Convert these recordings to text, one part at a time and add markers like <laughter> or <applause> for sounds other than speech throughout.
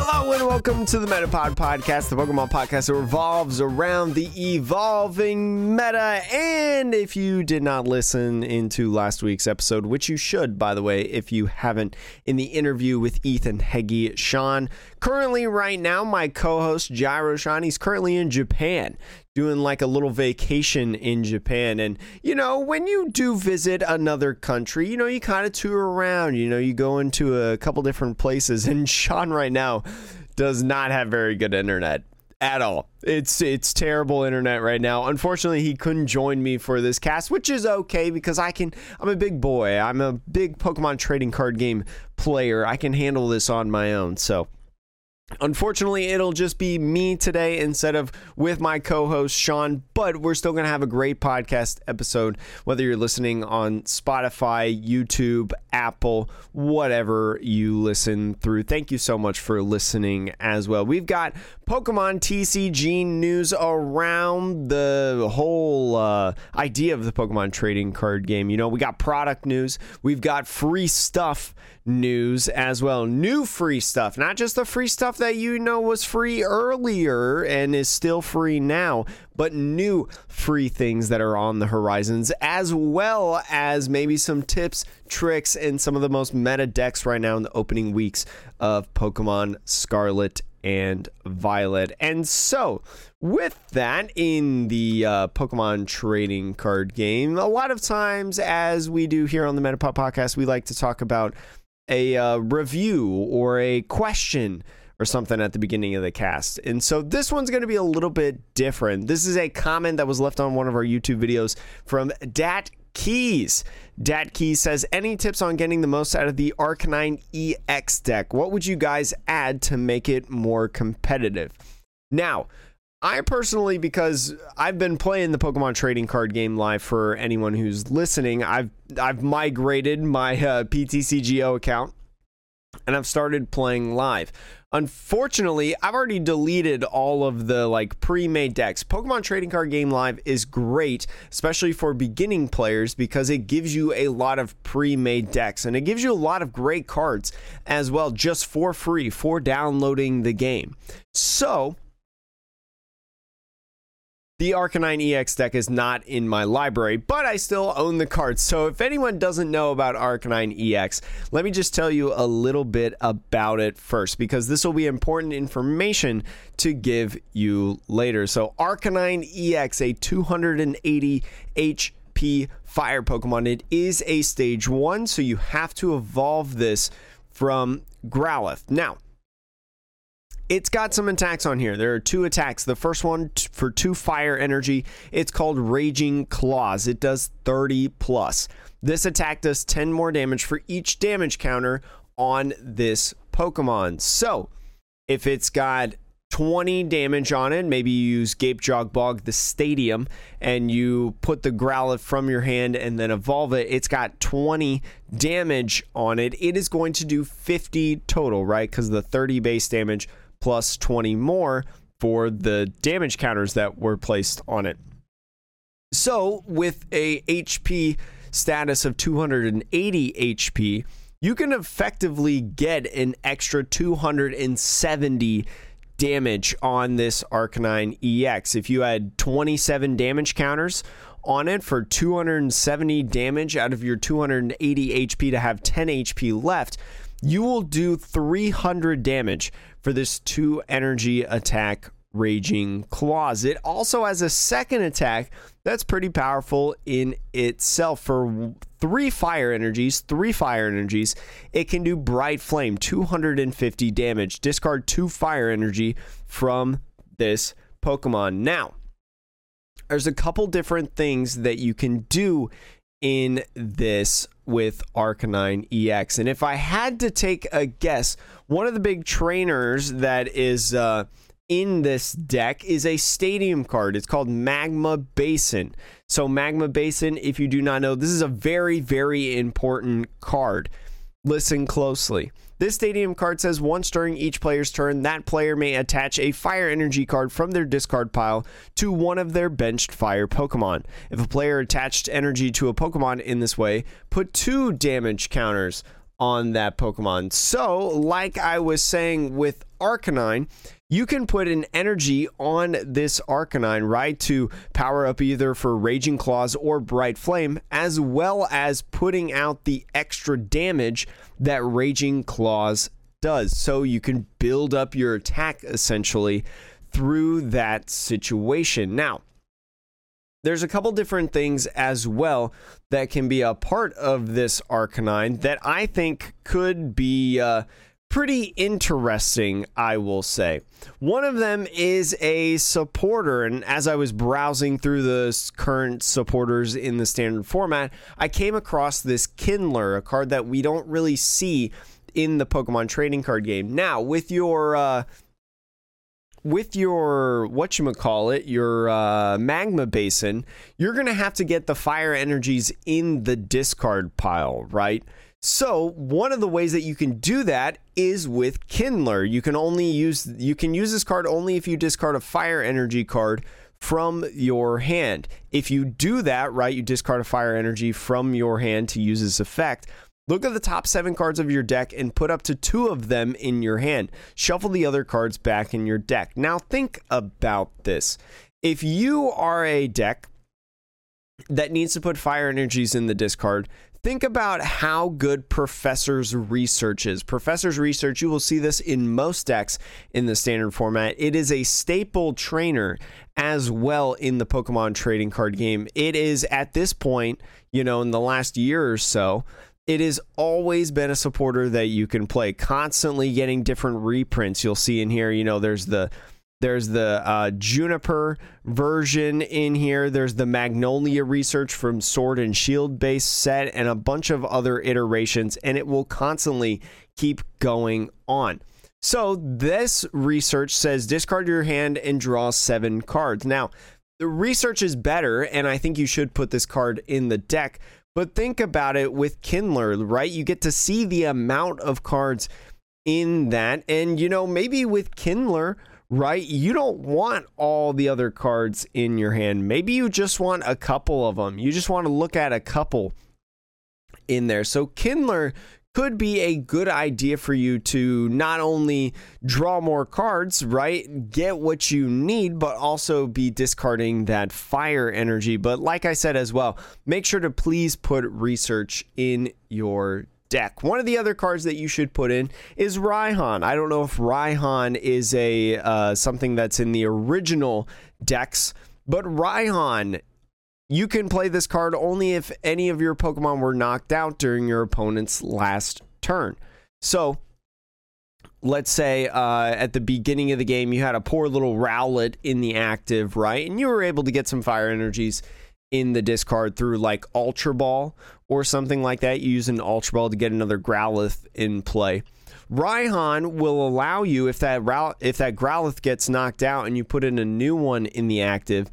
Hello and welcome to the Metapod Podcast, the Pokemon podcast that revolves around the evolving meta. And if you did not listen into last week's episode, which you should, by the way, if you haven't, in the interview with Ethan Heggie, Sean, currently right now, my co-host Gyro Sean, he's currently in Japan doing like a little vacation in Japan. And, you know, when you do visit another country, you know, you kind of tour around, you know, you go into a couple different places. <laughs> And Sean right now does not have very good internet at all. It's it's terrible internet right now. Unfortunately, he couldn't join me for this cast, which is okay because I can I'm a big boy. I'm a big Pokemon trading card game player. I can handle this on my own. So, Unfortunately, it'll just be me today instead of with my co host Sean, but we're still going to have a great podcast episode, whether you're listening on Spotify, YouTube, Apple, whatever you listen through. Thank you so much for listening as well. We've got Pokemon TCG news around the whole uh, idea of the Pokemon trading card game. You know, we got product news, we've got free stuff news as well. New free stuff, not just the free stuff that you know was free earlier and is still free now, but new free things that are on the horizons, as well as maybe some tips, tricks, and some of the most meta decks right now in the opening weeks of Pokemon Scarlet and Violet. And so, with that, in the uh, Pokemon trading card game, a lot of times, as we do here on the Metapod podcast, we like to talk about a uh, review or a question or something at the beginning of the cast. And so this one's going to be a little bit different. This is a comment that was left on one of our YouTube videos from Dat Keys. Dat Keys says, Any tips on getting the most out of the Arcanine EX deck? What would you guys add to make it more competitive? Now, I personally, because I've been playing the Pokemon trading card game live for anyone who's listening, I've I've migrated my uh, PTCGO account and I've started playing live. Unfortunately, I've already deleted all of the like pre-made decks. Pokemon Trading Card Game Live is great, especially for beginning players because it gives you a lot of pre-made decks and it gives you a lot of great cards as well just for free for downloading the game. So, the Arcanine EX deck is not in my library, but I still own the cards. So if anyone doesn't know about Arcanine EX, let me just tell you a little bit about it first, because this will be important information to give you later. So Arcanine EX, a 280 HP fire Pokemon, it is a stage one, so you have to evolve this from Growlithe. Now, it's got some attacks on here. There are two attacks. The first one t- for two fire energy, it's called Raging Claws. It does 30 plus. This attack does 10 more damage for each damage counter on this Pokemon. So, if it's got 20 damage on it, maybe you use Gapejaw Bog the Stadium and you put the Growlithe from your hand and then evolve it. It's got 20 damage on it. It is going to do 50 total, right? Because the 30 base damage plus 20 more for the damage counters that were placed on it. So, with a HP status of 280 HP, you can effectively get an extra 270 damage on this Arcanine EX. If you had 27 damage counters on it for 270 damage out of your 280 HP to have 10 HP left, you will do 300 damage for this two energy attack Raging Claws. It also has a second attack that's pretty powerful in itself. For three fire energies, three fire energies, it can do Bright Flame, 250 damage. Discard two fire energy from this Pokemon. Now, there's a couple different things that you can do in this with Arcanine EX. And if I had to take a guess, one of the big trainers that is uh, in this deck is a stadium card. It's called Magma Basin. So, Magma Basin, if you do not know, this is a very, very important card. Listen closely. This stadium card says once during each player's turn, that player may attach a fire energy card from their discard pile to one of their benched fire Pokemon. If a player attached energy to a Pokemon in this way, put two damage counters on that Pokemon. So, like I was saying with Arcanine, you can put an energy on this Arcanine, right, to power up either for Raging Claws or Bright Flame, as well as putting out the extra damage that Raging Claws does. So you can build up your attack essentially through that situation. Now, there's a couple different things as well that can be a part of this Arcanine that I think could be uh, pretty interesting, I will say. One of them is a supporter, and as I was browsing through the current supporters in the standard format, I came across this Kindler, a card that we don't really see in the Pokemon trading card game. Now, with your uh, with your what you call it, your uh, magma basin, you're gonna have to get the fire energies in the discard pile, right? So one of the ways that you can do that is with Kindler. You can only use you can use this card only if you discard a fire energy card from your hand. If you do that, right, you discard a fire energy from your hand to use this effect. Look at the top seven cards of your deck and put up to two of them in your hand. Shuffle the other cards back in your deck. Now, think about this. If you are a deck that needs to put fire energies in the discard, think about how good Professor's research is. Professor's research, you will see this in most decks in the standard format. It is a staple trainer as well in the Pokemon trading card game. It is at this point, you know, in the last year or so, it has always been a supporter that you can play constantly getting different reprints. You'll see in here you know there's the there's the uh, juniper version in here. There's the magnolia research from sword and shield base set and a bunch of other iterations and it will constantly keep going on. So this research says discard your hand and draw seven cards. Now the research is better and i think you should put this card in the deck but think about it with Kindler, right? You get to see the amount of cards in that. And, you know, maybe with Kindler, right, you don't want all the other cards in your hand. Maybe you just want a couple of them. You just want to look at a couple in there. So Kindler could be a good idea for you to not only draw more cards, right? Get what you need, but also be discarding that fire energy. But like I said as well, make sure to please put research in your deck. One of the other cards that you should put in is Raihan. I don't know if Raihan is a uh, something that's in the original decks, but Raihan you can play this card only if any of your Pokemon were knocked out during your opponent's last turn. So, let's say uh, at the beginning of the game, you had a poor little Rowlet in the active, right? And you were able to get some fire energies in the discard through like Ultra Ball or something like that. You use an Ultra Ball to get another Growlithe in play. Raihan will allow you if that Row- if that Growlithe gets knocked out and you put in a new one in the active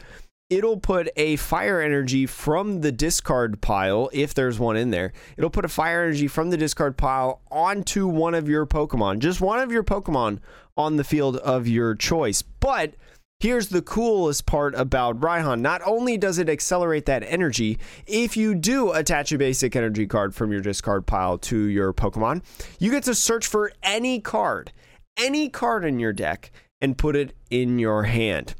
it'll put a fire energy from the discard pile, if there's one in there. It'll put a fire energy from the discard pile onto one of your Pokemon, just one of your Pokemon on the field of your choice. But here's the coolest part about Raihan. Not only does it accelerate that energy, if you do attach a basic energy card from your discard pile to your Pokemon, you get to search for any card, any card in your deck, and put it in your hand.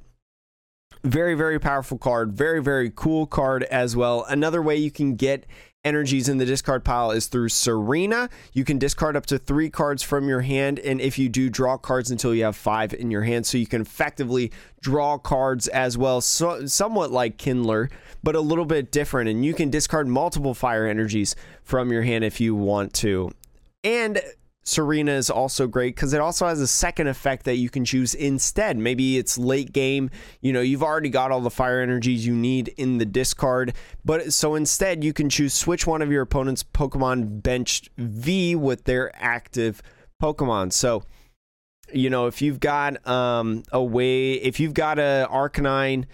Very, very powerful card. Very, very cool card as well. Another way you can get energies in the discard pile is through Serena. You can discard up to three cards from your hand, and if you do, draw cards until you have five in your hand. So you can effectively draw cards as well, so, somewhat like Kindler, but a little bit different. And you can discard multiple fire energies from your hand if you want to. And Serena is also great because it also has a second effect that you can choose instead. Maybe it's late game, you know, you've already got all the fire energies you need in the discard, but so instead you can choose switch one of your opponent's Pokemon benched V with their active Pokemon. So, you know, if you've got um, a way, if you've got a Arcanine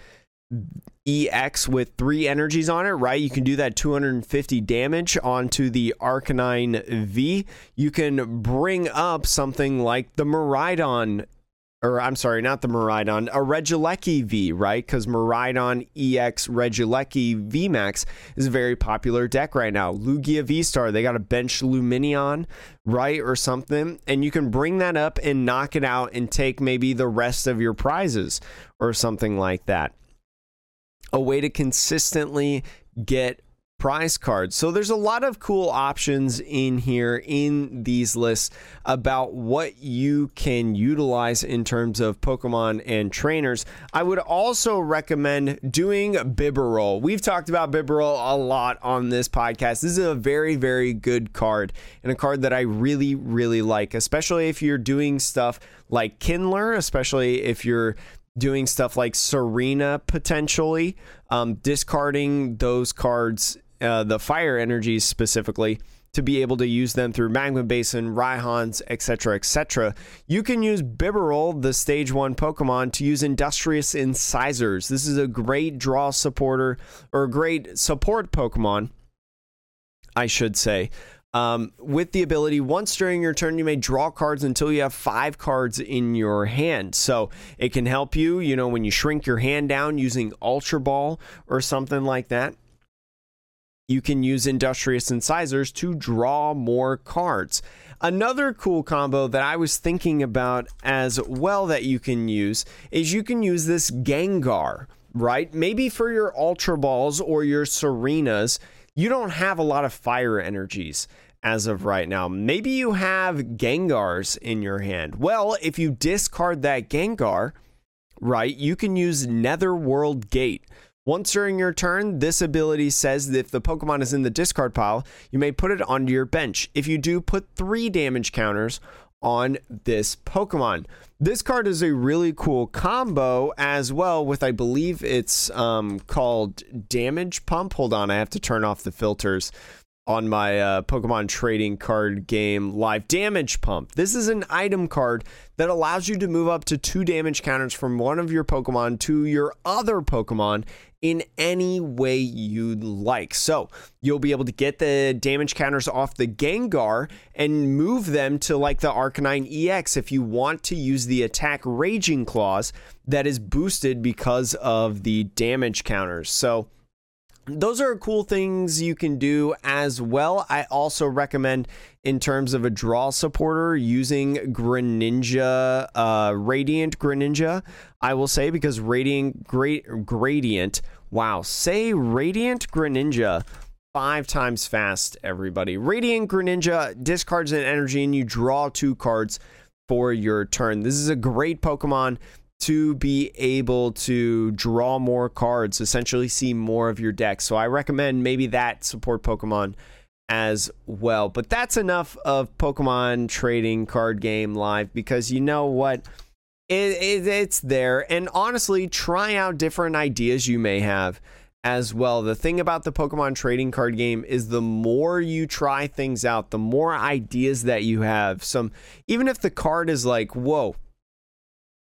EX with three energies on it, right? You can do that 250 damage onto the Arcanine V. You can bring up something like the Miraidon or I'm sorry, not the Miraidon, a Regieleki V, right? Because Miraidon EX Regieleki VMAX is a very popular deck right now. Lugia V Star, they got a bench Lumineon, right? Or something. And you can bring that up and knock it out and take maybe the rest of your prizes or something like that. A way to consistently get prize cards. So there's a lot of cool options in here in these lists about what you can utilize in terms of Pokemon and trainers. I would also recommend doing Bibarel. We've talked about Bibarel a lot on this podcast. This is a very, very good card and a card that I really, really like, especially if you're doing stuff like Kindler, especially if you're doing stuff like Serena potentially, um, discarding those cards uh, the fire energies specifically to be able to use them through Magma Basin, Raihans, etc., etc. You can use Bibarel, the stage one Pokemon, to use Industrious Incisors. This is a great draw supporter or a great support Pokemon, I should say. Um, with the ability, once during your turn, you may draw cards until you have five cards in your hand. So it can help you, you know, when you shrink your hand down using Ultra Ball or something like that you can use Industrious Incisors to draw more cards. Another cool combo that I was thinking about as well that you can use is you can use this Gengar, right? Maybe for your Ultra Balls or your Serenas, you don't have a lot of fire energies as of right now. Maybe you have Gengars in your hand. Well, if you discard that Gengar, right, you can use Netherworld Gate once during your turn, this ability says that if the Pokemon is in the discard pile, you may put it onto your bench. If you do, put three damage counters on this Pokemon. This card is a really cool combo as well with, I believe it's um, called Damage Pump. Hold on, I have to turn off the filters on my uh, Pokemon trading card game live damage pump. This is an item card that allows you to move up to two damage counters from one of your Pokemon to your other Pokemon in any way you'd like. So you'll be able to get the damage counters off the Gengar and move them to like the Arcanine EX if you want to use the attack Raging Claws that is boosted because of the damage counters. So those are cool things you can do as well. I also recommend, in terms of a draw supporter, using Greninja, uh, Radiant Greninja. I will say because Radiant Great Gradient. Wow, say Radiant Greninja five times fast, everybody. Radiant Greninja discards an energy and you draw two cards for your turn. This is a great Pokemon to be able to draw more cards, essentially see more of your deck. So I recommend maybe that support Pokemon as well. But that's enough of Pokemon trading card game live because you know what? It, it, it's there. And honestly, try out different ideas you may have as well. The thing about the Pokemon trading card game is the more you try things out, the more ideas that you have. Some even if the card is like, whoa,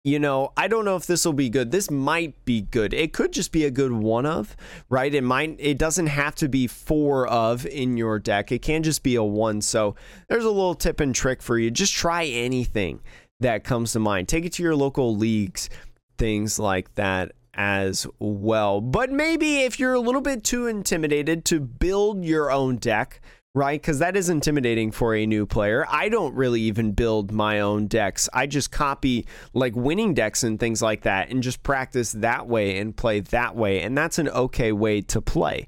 you know, I don't know if this will be good. This might be good. It could just be a good one of, right? It might it doesn't have to be four of in your deck. It can just be a one. So there's a little tip and trick for you. Just try anything that comes to mind. Take it to your local leagues, things like that as well. But maybe if you're a little bit too intimidated to build your own deck, right? Because that is intimidating for a new player. I don't really even build my own decks. I just copy like winning decks and things like that and just practice that way and play that way. And that's an okay way to play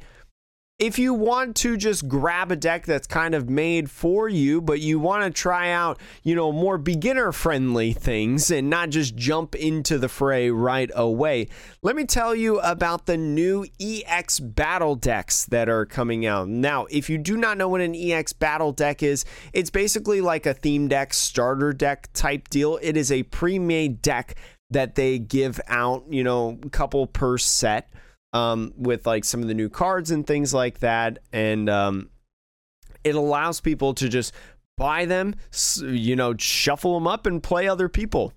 if you want to just grab a deck that's kind of made for you, but you want to try out, you know, more beginner friendly things and not just jump into the fray right away, let me tell you about the new EX battle decks that are coming out. Now, if you do not know what an EX battle deck is, it's basically like a theme deck, starter deck type deal. It is a pre made deck that they give out, you know, a couple per set um, with like some of the new cards and things like that. And um, it allows people to just buy them, you know, shuffle them up and play other people.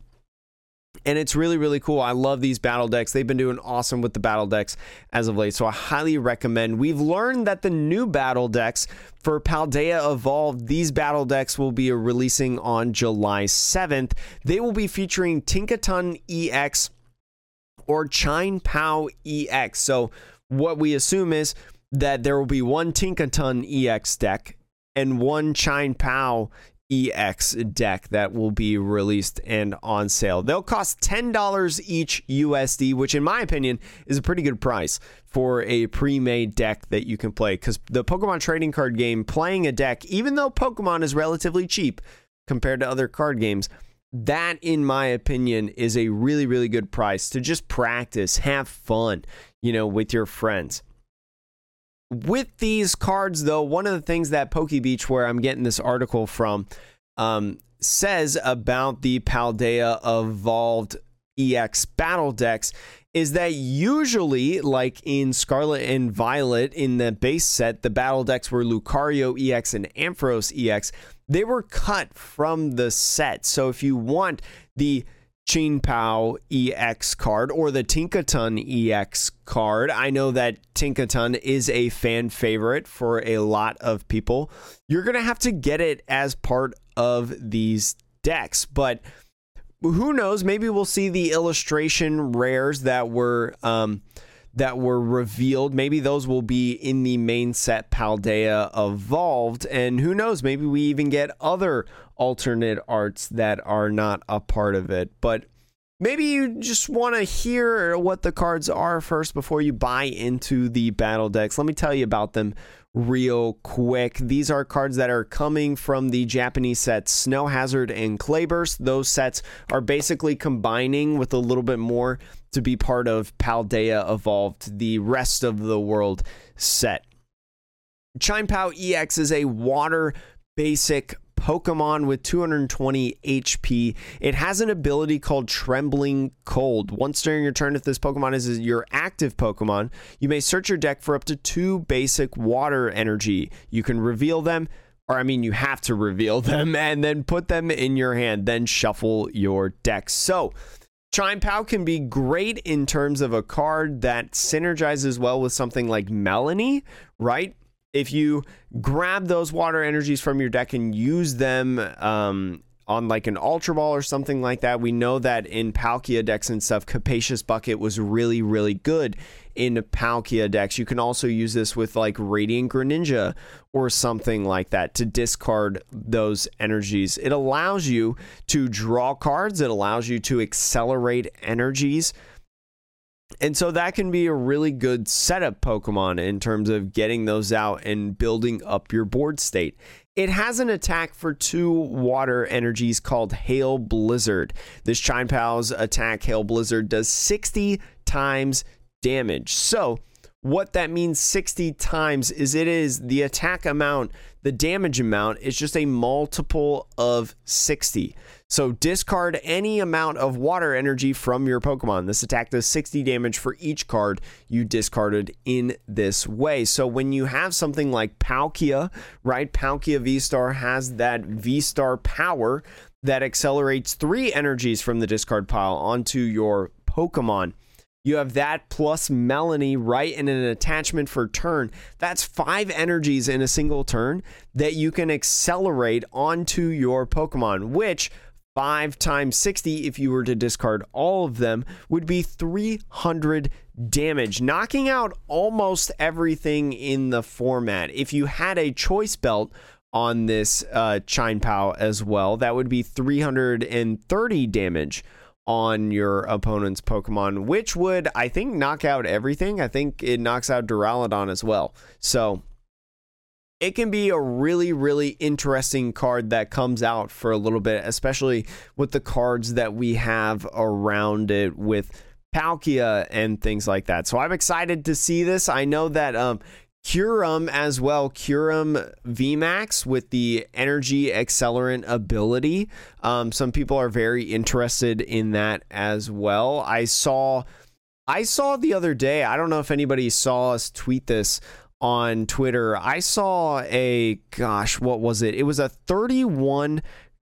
and it's really really cool. I love these battle decks. They've been doing awesome with the battle decks as of late. So i highly recommend. We've learned that the new battle decks for paldea evolved these battle decks will be releasing on july 7th they will be featuring tinkaton ex or Chien-Pao ex so what we assume is that there will be one tinkaton ex deck and one chine pow EX deck that will be released and on sale. They'll cost $10 each USD, which in my opinion is a pretty good price for a pre-made deck that you can play cuz the Pokemon trading card game playing a deck even though Pokemon is relatively cheap compared to other card games, that in my opinion is a really really good price to just practice, have fun, you know, with your friends with these cards, though, one of the things that PokeBeach, where I'm getting this article from, um, says about the Paldea Evolved EX battle decks is that usually, like in Scarlet and Violet in the base set, the battle decks were Lucario EX and Ampharos EX. They were cut from the set. So if you want the Chien-Pao EX card or the Tinkaton EX card. I know that Tinkaton is a fan favorite for a lot of people. You're going to have to get it as part of these decks, but who knows? Maybe we'll see the illustration rares that were um, that were revealed. Maybe those will be in the main set Paldea Evolved, and who knows? Maybe we even get other alternate arts that are not a part of it. But maybe you just want to hear what the cards are first before you buy into the battle decks. Let me tell you about them real quick. These are cards that are coming from the Japanese sets Snow Hazard and Clayburst. Those sets are basically combining with a little bit more to be part of Paldea Evolved, the rest of the world set. Chien-Pao EX is a water basic Pokemon with 220 HP. It has an ability called Trembling Cold. Once during your turn, if this Pokemon is your active Pokemon, you may search your deck for up to two basic water energy. You can reveal them, or I mean, you have to reveal <laughs> them and then put them in your hand, then shuffle your deck. So, Chien-Pao can be great in terms of a card that synergizes well with something like Melony, right? If you grab those water energies from your deck and use them um, on like an Ultra Ball or something like that, we know that in Palkia decks and stuff, Capacious Bucket was really, really good in Palkia decks. You can also use this with like Radiant Greninja or something like that to discard those energies. It allows you to draw cards, it allows you to accelerate energies. And so that can be a really good setup Pokemon in terms of getting those out and building up your board state. It has an attack for two water energies called Hail Blizzard. This Chien-Pao's attack, Hail Blizzard, does 60 times damage. So, what that means 60 times is it is the attack amount, the damage amount is just a multiple of 60. So discard any amount of water energy from your Pokemon. This attack does 60 damage for each card you discarded in this way. So when you have something like Palkia, right? Palkia V Star has that V Star power that accelerates three energies from the discard pile onto your Pokemon. You have that plus Melony right in an attachment for turn. That's five energies in a single turn that you can accelerate onto your Pokemon, which 5 times 60, if you were to discard all of them, would be 300 damage, knocking out almost everything in the format. If you had a choice belt on this uh, Chien-Pao as well, that would be 330 damage on your opponent's Pokemon, which would, I think, knock out everything. I think it knocks out Duraludon as well. So it can be a really, really interesting card that comes out for a little bit, especially with the cards that we have around it with Palkia and things like that. So I'm excited to see this. I know that um, Kyurem as well, Kyurem VMAX with the energy accelerant ability. Um, some people are very interested in that as well. I saw. I saw the other day, I don't know if anybody saw us tweet this on Twitter, I saw a gosh, what was it? It was a 31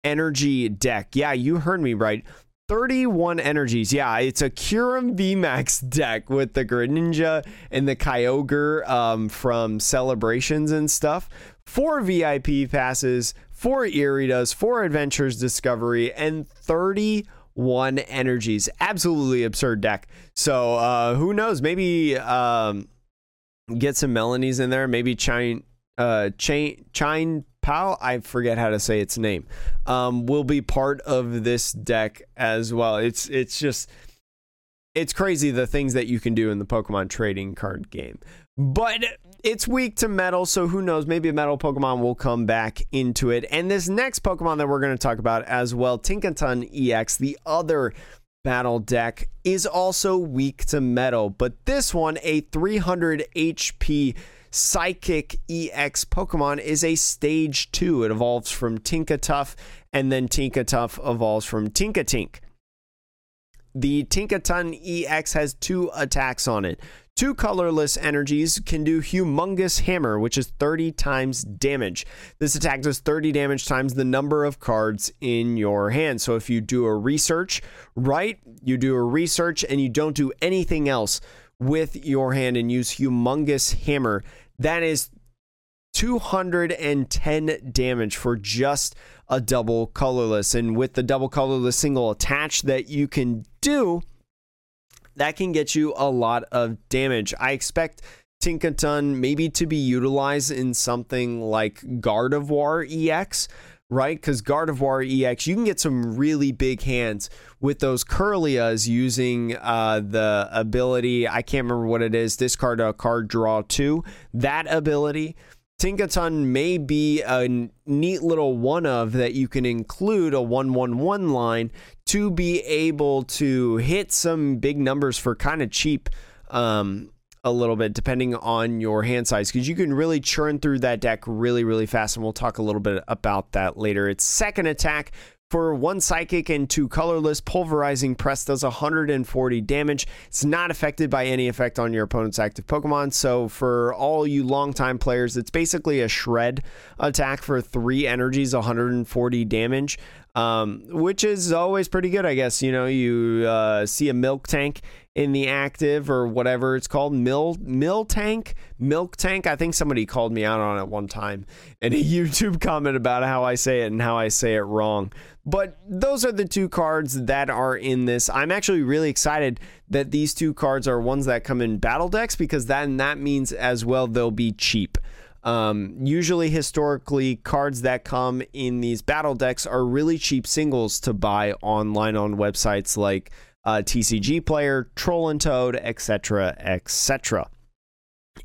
energy deck. Yeah, you heard me right. 31 energies. Yeah, it's a Kyurem VMAX deck with the Greninja and the Kyogre um, from celebrations and stuff. Four VIP passes, four Iridas, four Adventurer's Discovery, and 31 energies. Absolutely absurd deck. So uh, who knows? Maybe um, get some Melonys in there. Maybe Chine, uh, Chain, Chine Pal, I forget how to say its name, um, will be part of this deck as well. It's it's just it's crazy the things that you can do in the Pokemon trading card game. But it's weak to metal, so who knows? Maybe a metal Pokemon will come back into it. And this next Pokemon that we're going to talk about as well, Tinkaton EX, the other battle deck, is also weak to metal. But this one, a 300 HP Psychic EX Pokemon is a stage two. It evolves from Tinkatuff, and then Tinkatuff evolves from Tinkatink. The Tinkaton EX has two attacks on it. Two colorless energies can do Humongous Hammer, which is 30 times damage. This attack does 30 damage times the number of cards in your hand. So if you do a research, right, you do a research and you don't do anything else with your hand and use Humongous Hammer, that is 210 damage for just a double colorless. And with the double colorless single attach that you can do, that can get you a lot of damage. I expect Tinkaton maybe to be utilized in something like Gardevoir EX, right? Because Gardevoir EX, you can get some really big hands with those Kirlias using uh, the ability. I can't remember what it is. Discard a card, draw two. That ability. Tinkaton may be a neat little one of that you can include a 111 line to be able to hit some big numbers for kind of cheap. Um, a little bit depending on your hand size because you can really churn through that deck really, really fast. And we'll talk a little bit about that later. Its second attack for one psychic and two colorless, pulverizing press does 140 damage. It's not affected by any effect on your opponent's active Pokemon. So, for all you longtime players, it's basically a shred attack for three energies, 140 damage, um, which is always pretty good, I guess. You know, you uh, see a milk tank in the active or whatever it's called mill milk tank. i think somebody called me out on it one time in a <laughs> youtube comment about how i say it and how i say it wrong but those are the two cards that are in this i'm actually really excited that these two cards are ones that come in battle decks because then that means as well they'll be cheap um, usually, historically, cards that come in these battle decks are really cheap singles to buy online on websites like uh, TCG Player, Troll and Toad, etc., etc.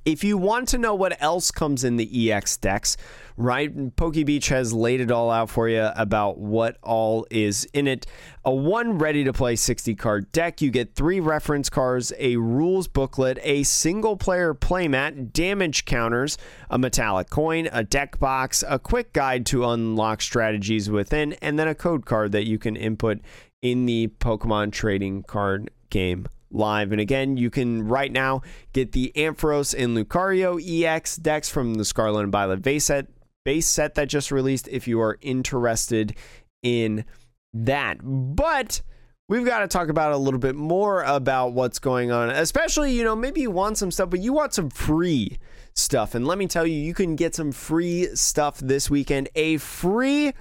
If you want to know what else comes in the EX decks, right? PokeBeach has laid it all out for you about what all is in it. A one ready to play 60 card deck. You get three reference cards, a rules booklet, a single player playmat, damage counters, a metallic coin, a deck box, a quick guide to unlock strategies within, and then a code card that you can input in the Pokemon trading card game live. And again, you can right now get the Ampharos and Lucario EX decks from the Scarlet and Violet base set, base set that just released if you are interested in that. But we've got to talk about a little bit more about what's going on, especially, you know, maybe you want some stuff, but you want some free stuff. And let me tell you, you can get some free stuff this weekend. A free,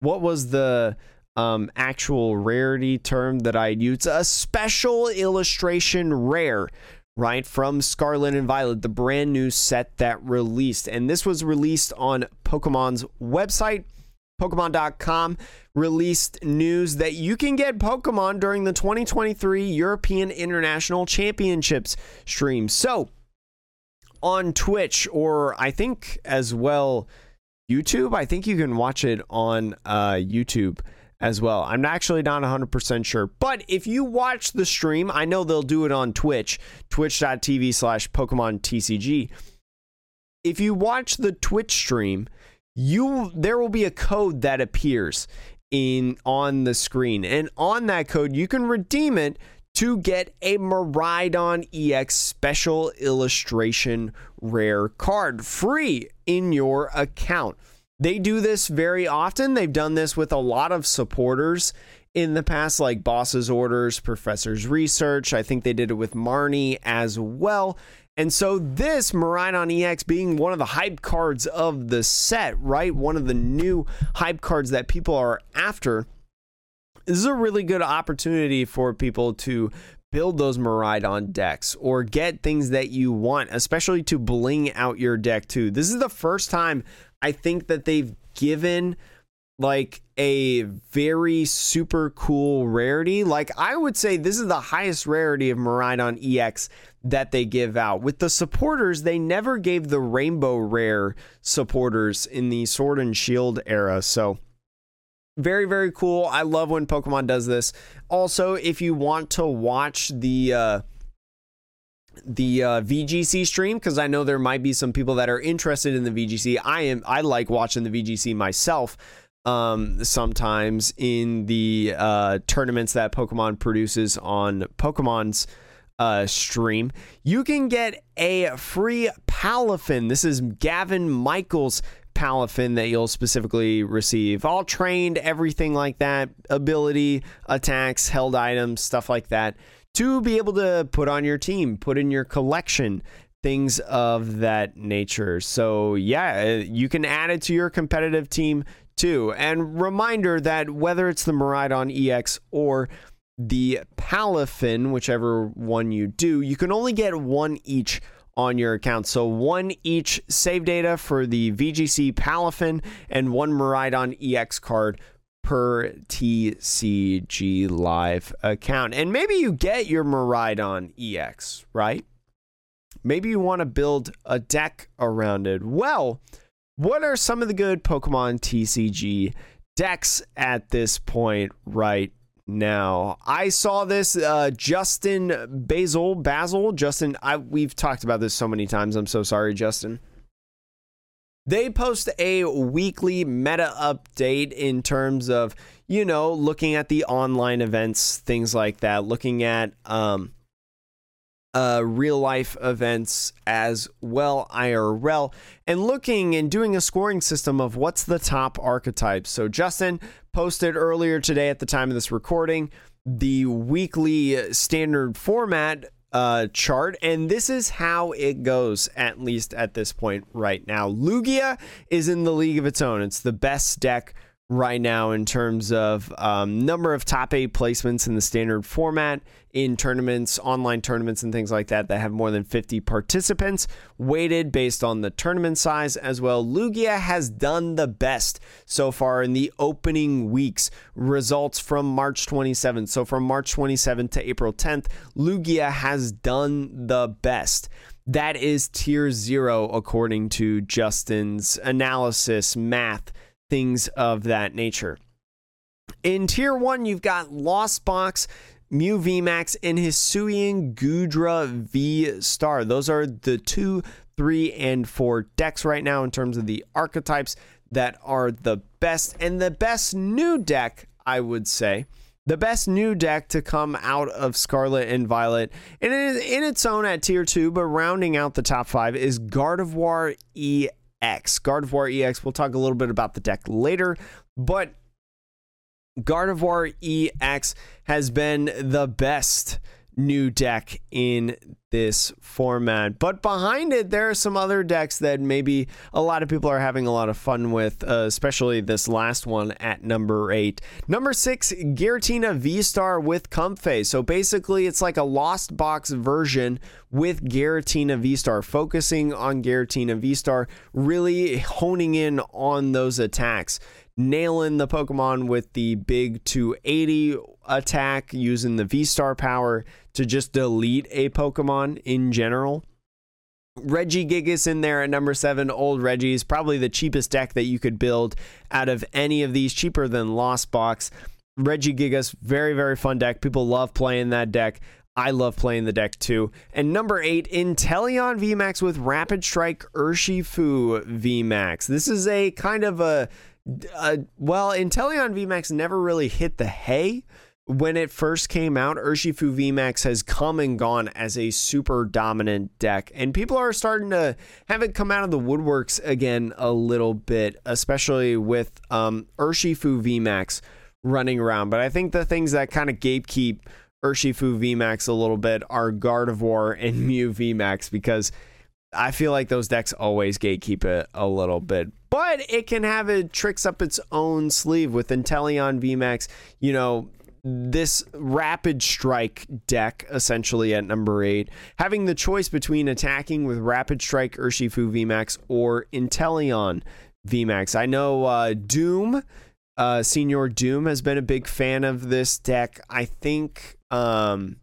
what was the um, actual rarity term that I'd use. A special illustration rare, right, from Scarlet and Violet, the brand new set that released. And this was released on Pokemon's website. Pokemon.com released news that you can get Pokemon during the 2023 European International Championships stream. So, on Twitch, or I think as well YouTube, I think you can watch it on uh, YouTube as well. I'm actually not 100% sure. But if you watch the stream, I know they'll do it on Twitch, twitch.tv slash Pokemon TCG. If you watch the Twitch stream, you there will be a code that appears in on the screen. And on that code, you can redeem it to get a Miraidon EX special illustration rare card free in your account. They do this very often. They've done this with a lot of supporters in the past, like Boss's Orders, Professor's Research. I think they did it with Marnie as well. And so this Miraidon EX being one of the hype cards of the set, right? One of the new hype cards that people are after. This is a really good opportunity for people to build those Miraidon decks or get things that you want, especially to bling out your deck too. This is the first time I think that they've given like a very super cool rarity. Like I would say this is the highest rarity of Miraidon EX that they give out. With the supporters, they never gave the rainbow rare supporters in the Sword and Shield era. So very very cool. I love when Pokemon does this. Also, if you want to watch the uh the uh, VGC stream because I know there might be some people that are interested in the VGC. I am I like watching the VGC myself um, sometimes in the uh, tournaments that Pokemon produces on Pokemon's uh, stream. You can get a free Palafin. This is Gavin Michaels Palafin that you'll specifically receive. All trained, everything like that, ability, attacks, held items, stuff like that, to be able to put on your team, put in your collection, things of that nature. So, yeah, uh, you can add it to your competitive team too. And reminder that whether it's the Miraidon EX or the Palafin, whichever one you do, you can only get one each on your account. So one each save data for the VGC Palafin and one Miraidon EX card per TCG Live account. And maybe you get your Miraidon EX, right? Maybe you want to build a deck around it. Well, what are some of the good Pokemon TCG decks at this point right now? I saw this uh, Justin Basil Basil Justin. I we've talked about this so many times. I'm so sorry, Justin. They post a weekly meta update in terms of you know looking at the online events, things like that. Looking at um, uh, real life events as well, IRL, and looking and doing a scoring system of what's the top archetypes. So, Justin posted earlier today at the time of this recording the weekly standard format uh, chart, and this is how it goes, at least at this point right now. Lugia is in the league of its own. It's the best deck right now in terms of um, number of top eight placements in the standard format in tournaments, online tournaments, and things like that that have more than 50 participants, weighted based on the tournament size as well. Lugia has done the best so far in the opening weeks. Results from March 27th. So from March 27th to April 10th, Lugia has done the best. That is tier zero, according to Justin's analysis, math things of that nature. In tier one, you've got Lost Box, Mew VMAX, and Hisuian Goodra V Star. Those are the two, three, and four decks right now in terms of the archetypes that are the best. And the best new deck, I would say, the best new deck to come out of Scarlet and Violet, and it is in its own at tier two, but rounding out the top five is Gardevoir EX. Gardevoir EX, we'll talk a little bit about the deck later, but Gardevoir EX has been the best new deck in this format. But behind it, there are some other decks that maybe a lot of people are having a lot of fun with, uh, especially this last one at number eight. Number six, Giratina V Star with Comfey. So basically, it's like a Lost Box version with Giratina V Star, focusing on Giratina V Star, really honing in on those attacks nailing the Pokemon with the big 280 attack using the V Star power to just delete a Pokemon in general. Regigigas in there at number seven. Old Reggie is probably the cheapest deck that you could build out of any of these, cheaper than Lost Box. Regigigas, very, very fun deck. People love playing that deck. I love playing the deck too. And number eight, Inteleon VMAX with Rapid Strike Urshifu VMAX. This is a kind of a, a well, Inteleon VMAX never really hit the hay when it first came out, Urshifu VMAX has come and gone as a super dominant deck, and people are starting to have it come out of the woodworks again a little bit, especially with um, Urshifu VMAX running around. But I think the things that kind of gatekeep Urshifu VMAX a little bit are Gardevoir and <laughs> Mew VMAX because I feel like those decks always gatekeep it a little bit. But it can have it tricks up its own sleeve with Inteleon VMAX. You know, this rapid strike deck essentially at number eight, having the choice between attacking with rapid strike Urshifu VMAX or Inteleon VMAX. I know uh, Doom, uh, Senior Doom, has been a big fan of this deck. I think. Um,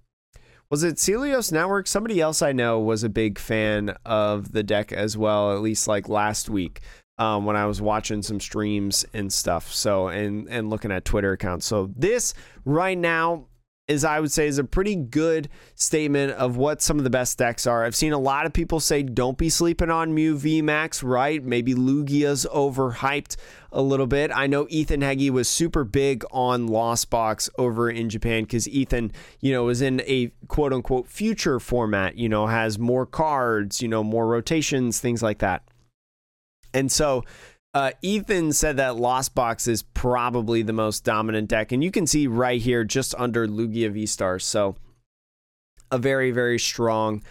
was it Celios Network? Somebody else I know was a big fan of the deck as well, at least like last week um, when I was watching some streams and stuff. So and and looking at Twitter accounts. So this right now is I would say is a pretty good statement of what some of the best decks are. I've seen a lot of people say don't be sleeping on Mew VMAX, right? Maybe Lugia's overhyped a little bit. I know Ethan Heggie was super big on Lost Box over in Japan because Ethan, you know, is in a quote unquote future format, you know, has more cards, you know, more rotations, things like that. And so uh, Ethan said that Lost Box is probably the most dominant deck, and you can see right here just under Lugia V Stars. So a very, very strong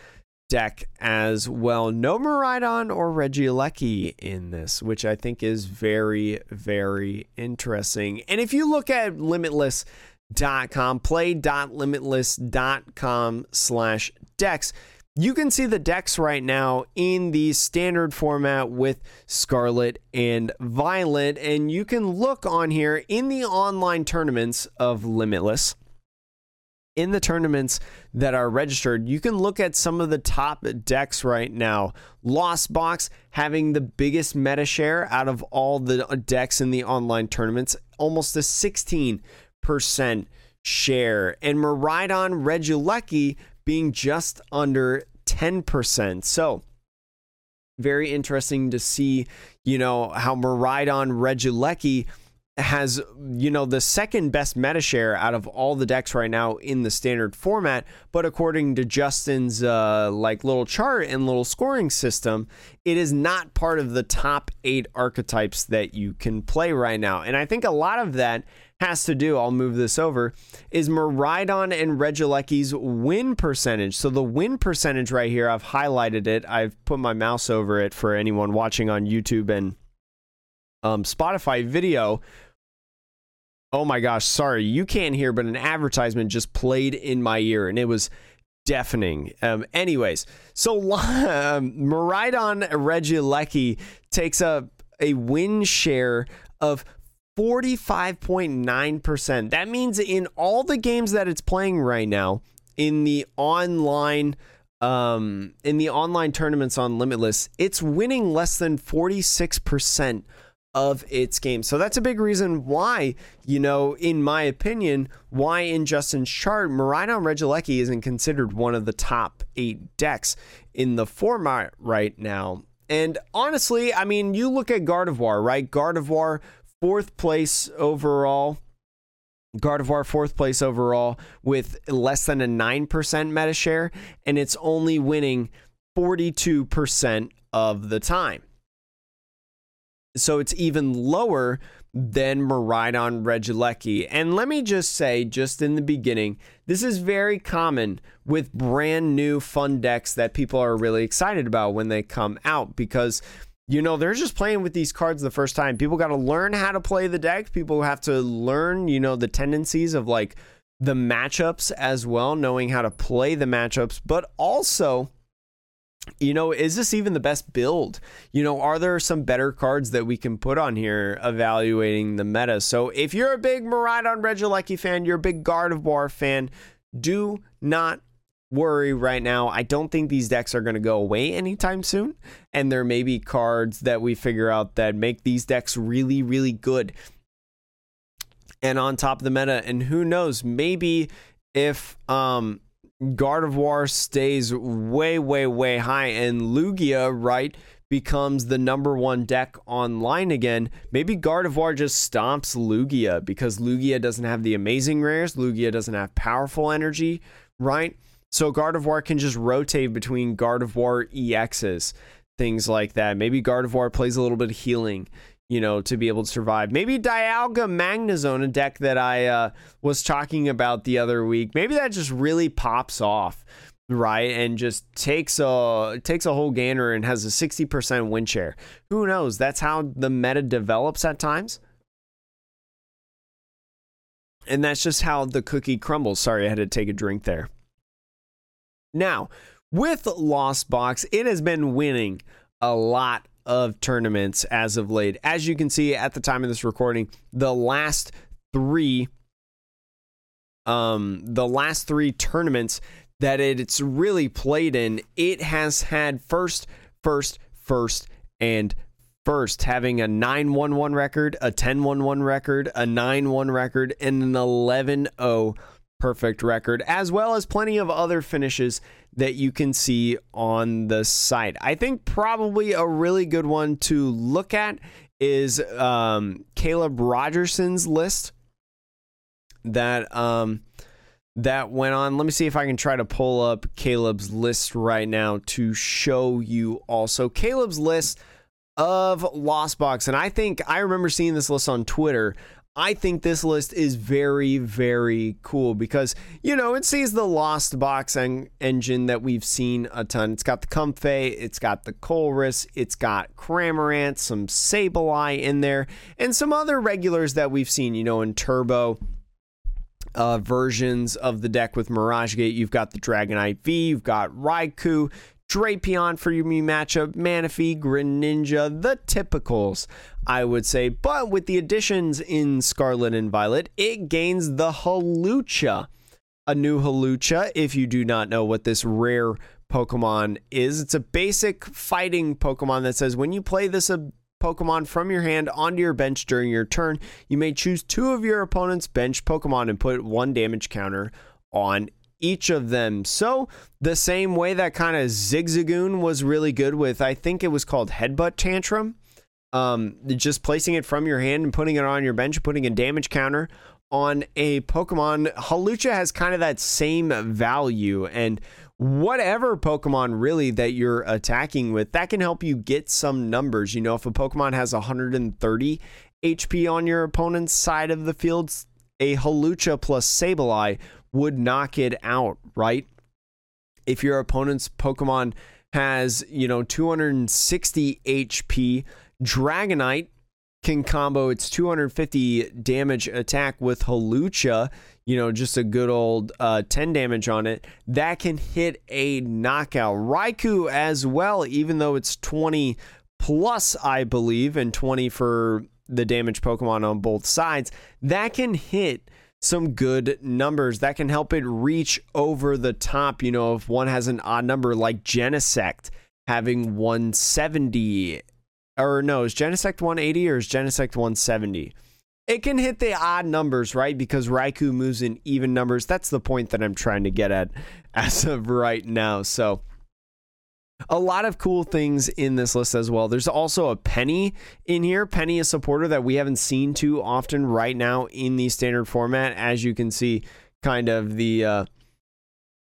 deck as well. No Miraidon or Regieleki in this, which I think is very, very interesting. And if you look at Limitless. Dot Limitless.com, play.limitless.com slash decks, you can see the decks right now in the standard format with Scarlet and Violet, and you can look on here in the online tournaments of Limitless. In the tournaments that are registered, you can look at some of the top decks right now. Lost Box having the biggest meta share out of all the decks in the online tournaments, almost a 16% share. And Miraidon Regieleki being just under 10%. So, very interesting to see, you know, how Miraidon Regieleki has, you know, the second best meta share out of all the decks right now in the standard format. But according to Justin's uh, like little chart and little scoring system, it is not part of the top eight archetypes that you can play right now. And I think a lot of that has to do, I'll move this over, is Miraidon and Regieleki's win percentage. So the win percentage right here, I've highlighted it. I've put my mouse over it for anyone watching on YouTube and um, Spotify video. Oh my gosh, sorry, you can't hear, but an advertisement just played in my ear and it was deafening. Um, anyways, so <laughs> um, Miraidon Regieleki takes a, a win share of 45.9%. That means in all the games that it's playing right now in the online um in the online tournaments on Limitless, it's winning less than 46% of its game. So that's a big reason why, you know, in my opinion, why in Justin's chart, Miraidon Regieleki isn't considered one of the top eight decks in the format right now. And honestly, I mean, you look at Gardevoir, right? Gardevoir fourth place overall. Gardevoir fourth place overall with less than a 9% meta share, and it's only winning 42% of the time. So it's even lower than Miraidon Regieleki. And let me just say, just in the beginning, this is very common with brand new fun decks that people are really excited about when they come out because you know, they're just playing with these cards the first time. People got to learn how to play the deck. People have to learn, you know, the tendencies of like the matchups as well, knowing how to play the matchups, but also you know, is this even the best build? You know, are there some better cards that we can put on here evaluating the meta? So if you're a big Miraidon Regieleki fan, you're a big Gardevoir fan, do not worry right now. I don't think these decks are going to go away anytime soon. And there may be cards that we figure out that make these decks really, really good. And on top of the meta, and who knows, maybe if um Gardevoir stays way, way, way high and Lugia, right, becomes the number one deck online again, maybe Gardevoir just stomps Lugia because Lugia doesn't have the amazing rares, Lugia doesn't have powerful energy, right? So Gardevoir can just rotate between Gardevoir EXs, things like that. Maybe Gardevoir plays a little bit of healing, you know, to be able to survive. Maybe Dialga Magnezone, a deck that I uh, was talking about the other week. Maybe that just really pops off, right? And just takes a takes a whole gainer and has a 60% win share. Who knows? That's how the meta develops at times. And that's just how the cookie crumbles. Sorry, I had to take a drink there. Now, with Lost Box, it has been winning a lot of tournaments as of late. As you can see at the time of this recording, the last three um the last three tournaments that it's really played in, it has had first, first, first, and first, having a 9 1 1 record, a 10 1 1 record, a 9 1 record, and an 11 0 perfect record, as well as plenty of other finishes that you can see on the site. I think probably a really good one to look at is um, Caleb Rogerson's list that um, that went on. Let me see if I can try to pull up Caleb's list right now to show you also Caleb's list of Lost Box. And I think I remember seeing this list on Twitter. I think this list is very, very cool because, you know, it sees the Lost Box en- engine that we've seen a ton. It's got the Comfey, it's got the Colress, it's got Cramorant, some Sableye in there, and some other regulars that we've seen, you know, in Turbo. Uh, versions of the deck with Mirage Gate. You've got the Dragonite V, you've got Raikou, Drapion for your matchup, Manaphy, Greninja, the typicals, I would say. But with the additions in Scarlet and Violet, it gains the Hawlucha. A new Hawlucha, if you do not know what this rare Pokemon is, it's a basic fighting Pokemon that says when you play this a Pokemon from your hand onto your bench during your turn, you may choose two of your opponent's bench Pokemon and put one damage counter on each of them. So, the same way that kind of Zigzagoon was really good with, I think it was called Headbutt Tantrum. Um, just placing it from your hand and putting it on your bench, putting a damage counter on a Pokemon. Hawlucha has kind of that same value. And whatever Pokemon really that you're attacking with, that can help you get some numbers. You know, if a Pokemon has 130 HP on your opponent's side of the field, a Hawlucha plus Sableye would knock it out, right? If your opponent's Pokemon has, you know, 260 HP, Dragonite can combo its 250 damage attack with Hawlucha, you know, just a good old uh, 10 damage on it. That can hit a knockout. Raikou as well, even though it's 20 plus, I believe, and 20 for the damage Pokemon on both sides, that can hit some good numbers that can help it reach over the top. You know, if one has an odd number like Genesect having 170, or no, is Genesect 180 or is Genesect 170? It can hit the odd numbers, right? Because Raikou moves in even numbers. That's the point that I'm trying to get at <laughs> as of right now. So, a lot of cool things in this list as well. There's also a Penny in here. Penny, a supporter that we haven't seen too often right now in the standard format. As you can see, kind of the uh,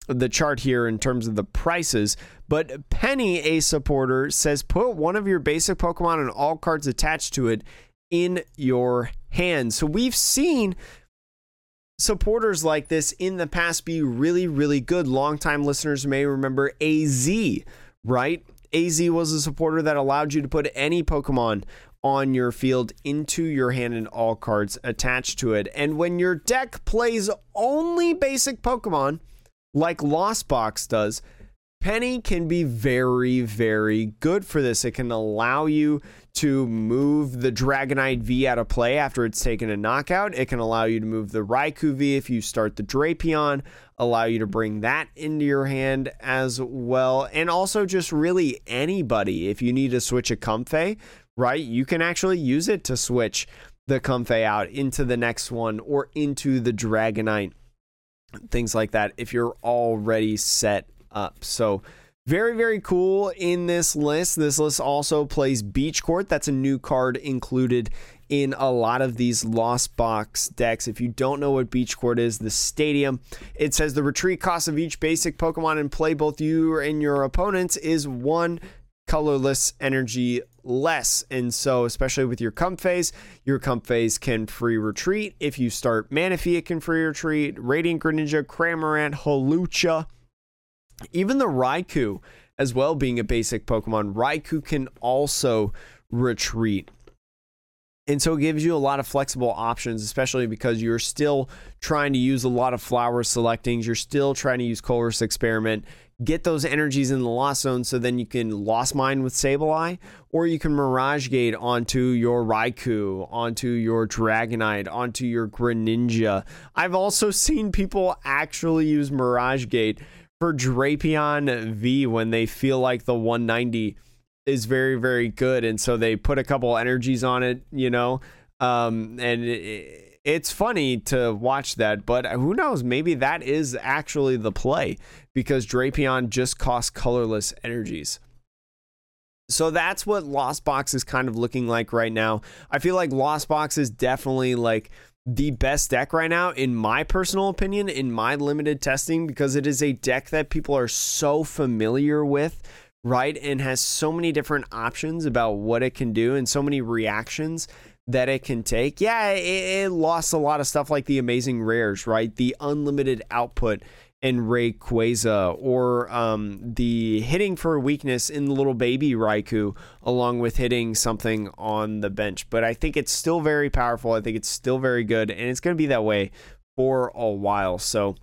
the chart here in terms of the prices. But Penny, a supporter, says put one of your basic Pokemon and all cards attached to it in your hand. So we've seen supporters like this in the past be really, really good. Longtime listeners may remember AZ right? AZ was a supporter that allowed you to put any Pokemon on your field into your hand and all cards attached to it. And when your deck plays only basic Pokemon, like Lost Box does, Penny can be very, very good for this. It can allow you to move the Dragonite V out of play after it's taken a knockout. It can allow you to move the Raikou V if you start the Drapion, allow you to bring that into your hand as well. And also just really anybody. If you need to switch a Comfey, right, you can actually use it to switch the Comfey out into the next one or into the Dragonite. Things like that if you're already set up. So, very, very cool in this list. This list also plays Beach Court. That's a new card included in a lot of these Lost Box decks. If you don't know what Beach Court is, the stadium, it says the retreat cost of each basic Pokemon in play, both you and your opponents, is one colorless energy less. And so, especially with your Comfeys, your Comfeys can free retreat. If you start Manaphy, it can free retreat. Radiant Greninja, Cramorant, Hawlucha, even the Raikou as well being a basic Pokemon. Raikou can also retreat. And so it gives you a lot of flexible options, especially because you're still trying to use a lot of flower selectings. You're still trying to use Colress Experiment get those energies in the lost zone so then you can lost mine with Sableye, or you can Mirage Gate onto your Raikou, onto your Dragonite, onto your Greninja. I've also <laughs> seen people actually use Mirage Gate for Drapion V when they feel like the 190 is very, very good. And so they put a couple energies on it, you know, um, and it, it's funny to watch that, but who knows? Maybe that is actually the play because Drapion just costs colorless energies. So that's what Lost Box is kind of looking like right now. I feel like Lost Box is definitely like the best deck right now, in my personal opinion, in my limited testing, because it is a deck that people are so familiar with, right? And has so many different options about what it can do and so many reactions that it can take. Yeah, it, it, lost a lot of stuff like the amazing rares, right? The unlimited output in Rayquaza, or um, the hitting for weakness in the little baby Raikou, along with hitting something on the bench. But I think it's still very powerful. I think it's still very good, and it's going to be that way for a while. So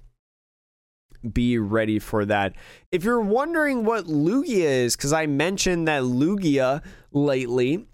be ready for that. If you're wondering what Lugia is, because I mentioned that Lugia lately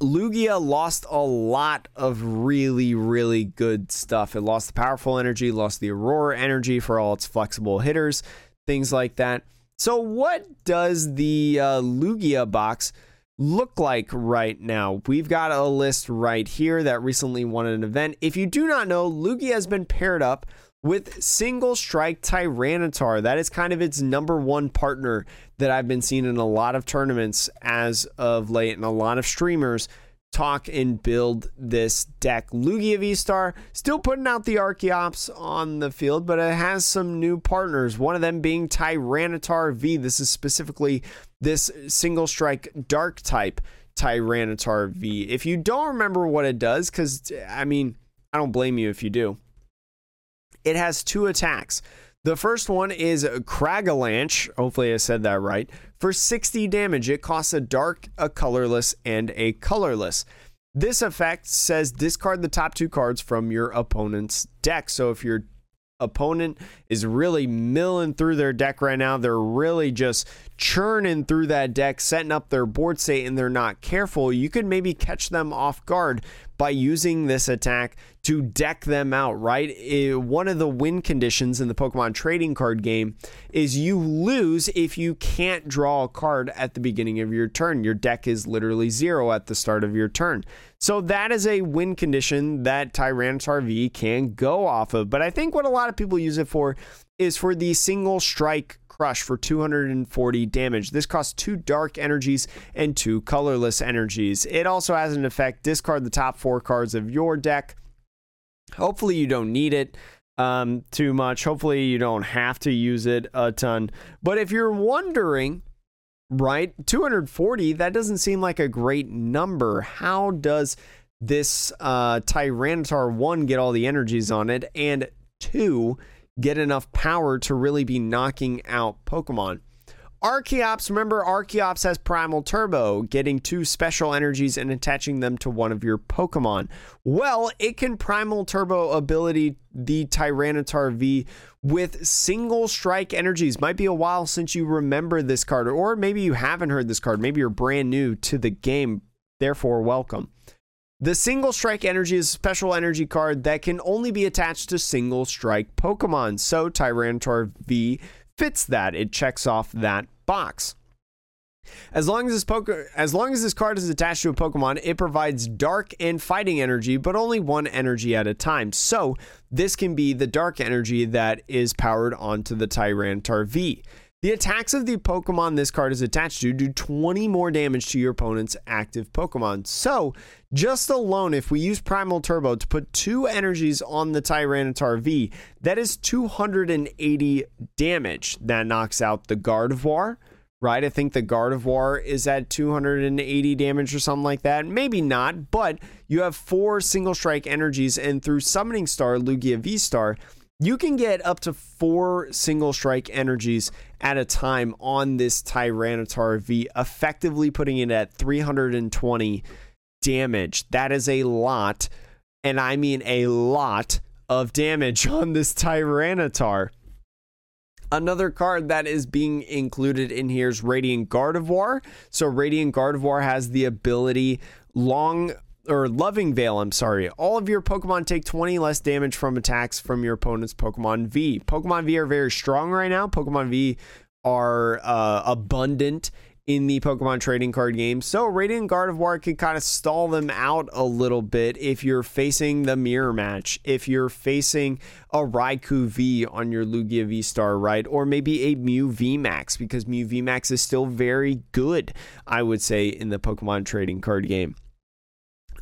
Lugia lost a lot of really, really good stuff. It lost the powerful energy, lost the Aurora energy for all its flexible hitters, things like that. So, what does the uh, Lugia box look like right now? We've got a list right here that recently won an event. If you do not know, Lugia has been paired up with Single Strike Tyranitar. That is kind of its number one partner that I've been seeing in a lot of tournaments as of late, and a lot of streamers talk and build this deck. Lugia V Star still putting out the Archeops on the field, but it has some new partners. One of them being Tyranitar V. This is specifically this single strike dark type Tyranitar V. If you don't remember what it does, because I mean, I don't blame you if you do. It has two attacks. The first one is Cragalanche. Hopefully, I said that right. For 60 damage, it costs a dark, a colorless, and a colorless. This effect says discard the top two cards from your opponent's deck. So if your opponent is really milling through their deck right now, they're really just churning through that deck, setting up their board state, and they're not careful, you could maybe catch them off guard by using this attack to deck them out, right? It, one of the win conditions in the Pokemon trading card game is you lose if you can't draw a card at the beginning of your turn. Your deck is literally zero at the start of your turn. So that is a win condition that Tyranitar V can go off of. But I think what a lot of people use it for is for the single strike Crush for 240 damage. This costs two dark energies and two colorless energies. It also has an effect discard the top four cards of your deck. Hopefully, you don't need it um, too much. Hopefully, you don't have to use it a ton. But if you're wondering, right, 240, that doesn't seem like a great number. How does this uh, Tyranitar 1 get all the energies on it? And 2, get enough power to really be knocking out Pokemon. Archeops, remember Archeops has Primal Turbo, getting two special energies and attaching them to one of your Pokemon. Well, it can Primal Turbo ability the Tyranitar V with single strike energies. Might be a while since you remember this card, or maybe you haven't heard this card. Maybe you're brand new to the game, therefore, welcome. The single strike energy is a special energy card that can only be attached to single strike Pokemon. So Tyranitar V fits that. It checks off that box. As long as this poke- as long as this card is attached to a Pokemon, it provides dark and fighting energy, but only one energy at a time. So this can be the dark energy that is powered onto the Tyranitar V. The attacks of the Pokemon this card is attached to do 20 more damage to your opponent's active Pokemon. So, just alone, if we use Primal Turbo to put two energies on the Tyranitar V, that is 280 damage. That knocks out the Gardevoir, right? I think the Gardevoir is at 280 damage or something like that. Maybe not, but you have four single strike energies, and through Summoning Star, Lugia V Star, you can get up to four single strike energies at a time on this Tyranitar V, effectively putting it at 320 damage. That is a lot, and I mean a lot of damage <laughs> on this Tyranitar. Another card that is being included in here is Radiant Gardevoir. So Radiant Gardevoir has the ability long or Loving Veil, I'm sorry. All of your Pokemon take 20 less damage from attacks from your opponent's Pokemon V. Pokemon V are very strong right now. Pokemon V are uh, abundant in the Pokemon trading card game. So Radiant Gardevoir could kind of stall them out a little bit if you're facing the mirror match, if you're facing a Raikou V on your Lugia V Star, right? Or maybe a Mew V Max, because Mew V Max is still very good, I would say, in the Pokemon trading card game.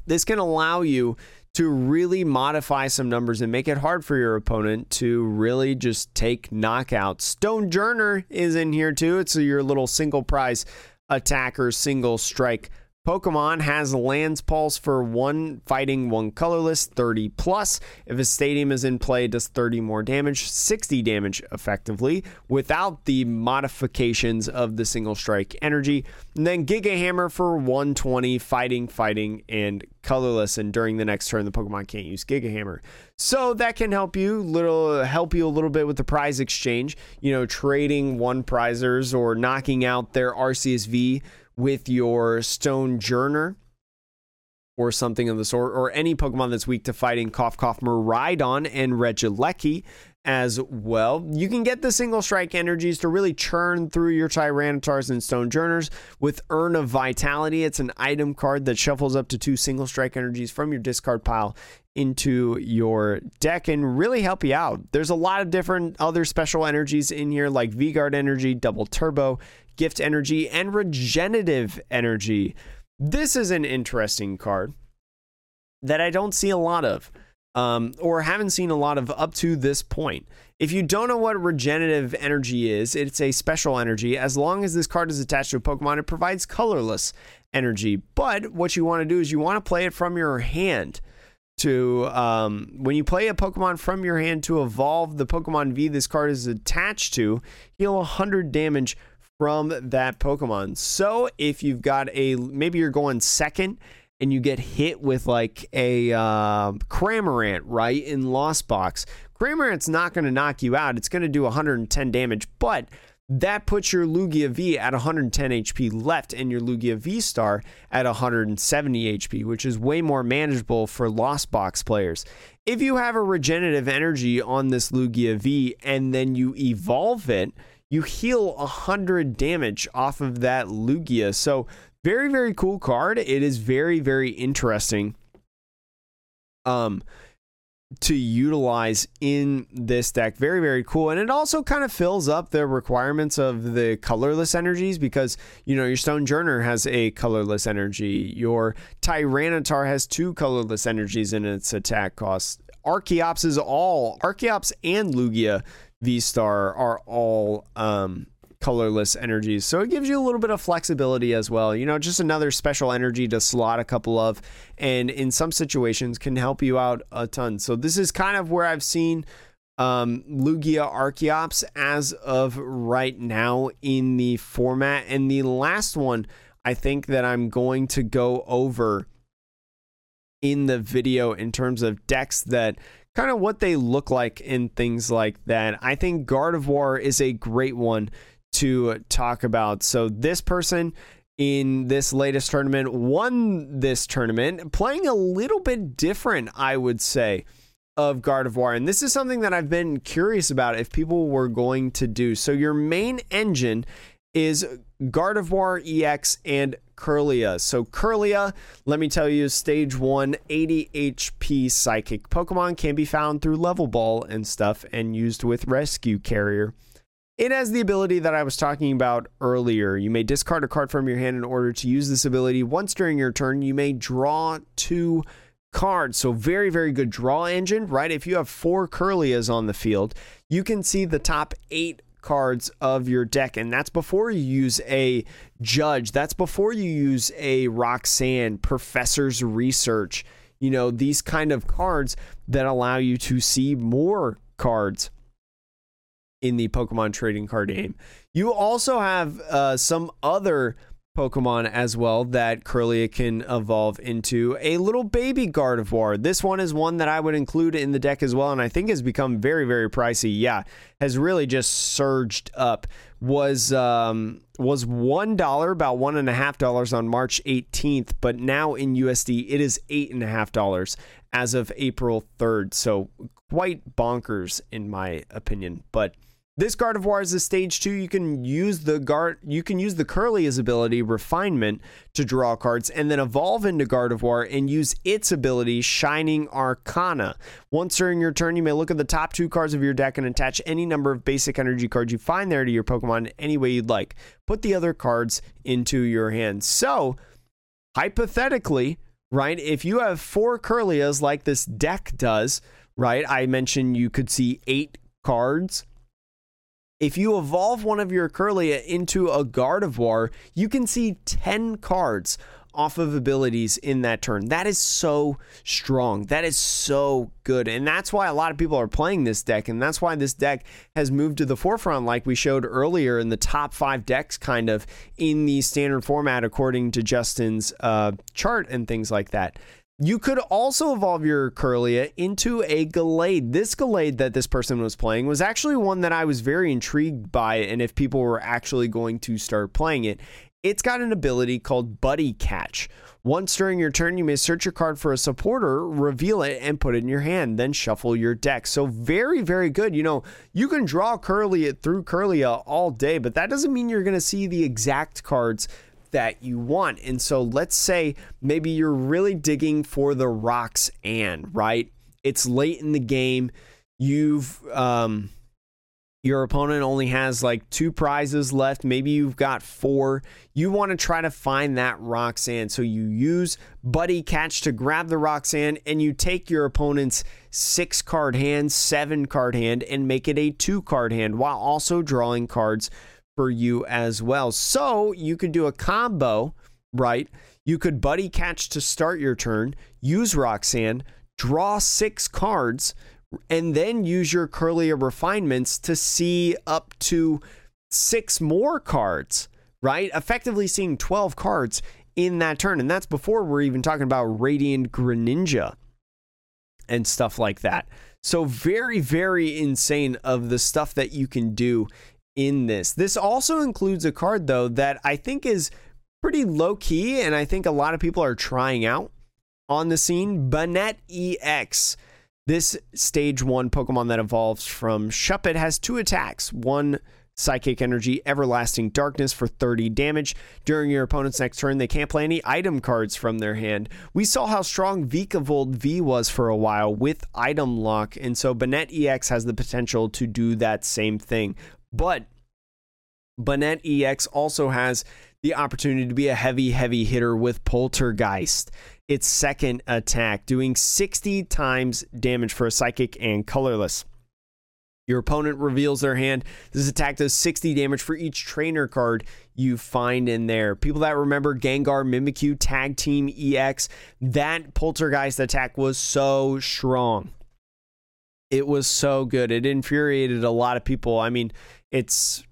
This can allow you to really modify some numbers and make it hard for your opponent to really just take knockouts. Stone Stonjourner is in here too. It's your little single prize attacker, single strike Pokemon has Land's Pulse for one fighting, one colorless, 30 plus. If a stadium is in play, does 30 more damage, 60 damage effectively, without the modifications of the single strike energy. And then Giga Hammer for 120, fighting, fighting, and colorless. And during the next turn, the Pokemon can't use Giga Hammer. So that can help you little help you a little bit with the prize exchange. You know, trading one prizers or knocking out their Arceus V with your Stonjourner or something of the sort, or any Pokemon that's weak to fighting Cough Cough Miraidon and Regieleki as well. You can get the single strike energies to really churn through your Tyranitars and Stonjourners with Urn of Vitality. It's an item card that shuffles up to two single strike energies from your discard pile into your deck and really help you out. There's a lot of different other special energies in here like V-Guard energy, double turbo, gift energy, and regenerative energy. This is an interesting card that I don't see a lot of, um, or haven't seen a lot of up to this point. If you don't know what regenerative energy is, it's a special energy. As long as this card is attached to a Pokemon, it provides colorless energy. But what you want to do is you want to play it from your hand to um, when you play a Pokemon from your hand to evolve the Pokemon V this card is attached to, heal 100 damage from that Pokemon. So if you've got a maybe you're going second and you get hit with like a uh, Cramorant right in Lost Box, Cramorant's not going to knock you out. It's going to do 110 damage, but that puts your Lugia V at 110 HP left and your Lugia V Star at 170 HP, which is way more manageable for Lost Box players. If you have a regenerative energy on this Lugia V and then you evolve it, you heal 100 damage off of that Lugia. So, very, very cool card. It is very, very interesting. Um, to utilize in this deck. Very, very cool. And it also kind of fills up the requirements of the colorless energies because, you know, your Stonjourner has a colorless energy. Your Tyranitar has two colorless energies in its attack cost. Archeops is all, Archeops and Lugia V Star are all um, colorless energies. So it gives you a little bit of flexibility as well. You know, just another special energy to slot a couple of, and in some situations can help you out a ton. So this is kind of where I've seen um, Lugia Archeops as of right now in the format. And the last one I think that I'm going to go over in the video in terms of decks that kind of what they look like and things like that. I think Gardevoir is a great one to talk about. So this person in this latest tournament won this tournament, playing a little bit different, I would say, of Gardevoir. And this is something that I've been curious about if people were going to do. So your main engine is Gardevoir EX and Kirlia. So Kirlia, let me tell you, stage 1 80 HP psychic Pokemon can be found through level ball and stuff and used with rescue carrier. It has the ability that I was talking about earlier. You may discard a card from your hand in order to use this ability. Once during your turn, you may draw two cards. So, very, very good draw engine, right? If you have four Kirlias on the field, you can see the top eight cards of your deck, and that's before you use a Judge. That's before you use a Roxanne, Professor's Research. You know, these kind of cards that allow you to see more cards in the Pokemon trading card game. You also have uh, some other Pokemon as well that Kirlia can evolve into a little baby Gardevoir. This one is one that I would include in the deck as well, and I think has become very, very pricey. Yeah, has really just surged up. Was um, was one dollar, about one and a half dollars on March 18th, but now in USD it is eight and a half dollars as of April 3rd. So quite bonkers in my opinion, but this Gardevoir is a stage two. You can use the guard. You can use the Kirlia's ability refinement to draw cards, and then evolve into Gardevoir and use its ability Shining Arcana. Once during your turn, you may look at the top two cards of your deck and attach any number of basic energy cards you find there to your Pokemon any way you'd like. Put the other cards into your hand. So, hypothetically, right, if you have four Kirlias like this deck does, right, I mentioned you could see eight cards if you evolve one of your Kirlia into a Gardevoir, you can see 10 cards off of abilities in that turn. That is so strong. That is so good. And that's why a lot of people are playing this deck. And that's why this deck has moved to the forefront, like we showed earlier in the top five decks, kind of in the standard format, according to Justin's uh, chart and things like that. You could also evolve your Kirlia into a Gallade. This Gallade that this person was playing was actually one that I was very intrigued by, and if people were actually going to start playing it, it's got an ability called Buddy Catch. Once during your turn, you may search your card for a supporter, reveal it, and put it in your hand, then shuffle your deck. So, very, very good. You know, you can draw Kirlia through Kirlia all day, but that doesn't mean you're going to see the exact cards that you want. And so let's say maybe you're really digging for the rocks and, right? It's late in the game. You've um your opponent only has like two prizes left. Maybe you've got four. You want to try to find that Roxanne. So you use Buddy Catch to grab the Roxanne and you take your opponent's six card hand, seven card hand, and make it a two card hand while also drawing cards for you as well. So you could do a combo, right? You could buddy catch to start your turn, use Roxanne, draw six cards, and then use your Kirlia refinements to see up to six more cards, right? Effectively seeing 12 cards in that turn. And that's before we're even talking about Radiant Greninja and stuff like that. So, very, very insane of the stuff that you can do in this. This also includes a card, though, that I think is pretty low key, and I think a lot of people are trying out on the scene. Banette EX. This stage one Pokemon that evolves from Shuppet has two attacks. One Psychic Energy, Everlasting Darkness for 30 damage. During your opponent's next turn, they can't play any item cards from their hand. We saw how strong Vikavolt V was for a while with item lock, and so Banette EX has the potential to do that same thing. But Banette EX also has the opportunity to be a heavy, heavy hitter with Poltergeist. Its second attack, doing 60 times damage for a psychic and colorless. Your opponent reveals their hand. This attack does 60 damage for each trainer card you find in there. People that remember Gengar Mimikyu Tag Team EX, that Poltergeist attack was so strong. It was so good. It infuriated a lot of people. I mean, it's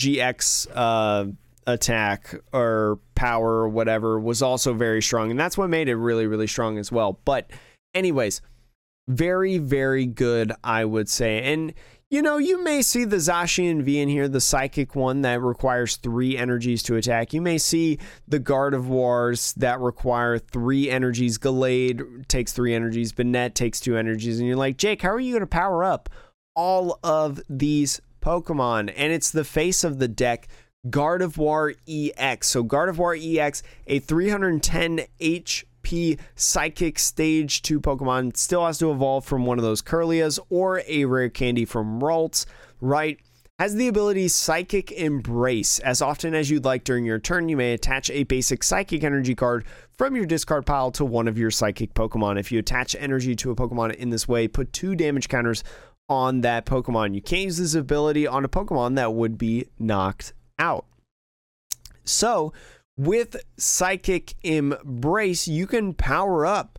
GX uh, attack or power or whatever was also very strong. And that's what made it really, really strong as well. But, anyways, very, very good, I would say. And, you know, you may see the Zacian V in here, the psychic one that requires three energies to attack. You may see the Gardevoirs that require three energies. Gallade takes three energies. Banette takes two energies. And you're like, Jake, how are you going to power up all of these Pokemon, and it's the face of the deck, Gardevoir EX. So Gardevoir EX, a 310 HP Psychic Stage 2 Pokemon, still has to evolve from one of those Kirlias or a rare candy from Ralts, right? Has the ability Psychic Embrace. As often as you'd like during your turn, you may attach a basic Psychic Energy card from your discard pile to one of your Psychic Pokemon. If you attach energy to a Pokemon in this way, put two damage counters on that Pokemon. You can't use this ability on a Pokemon that would be knocked out. So, with Psychic Embrace, you can power up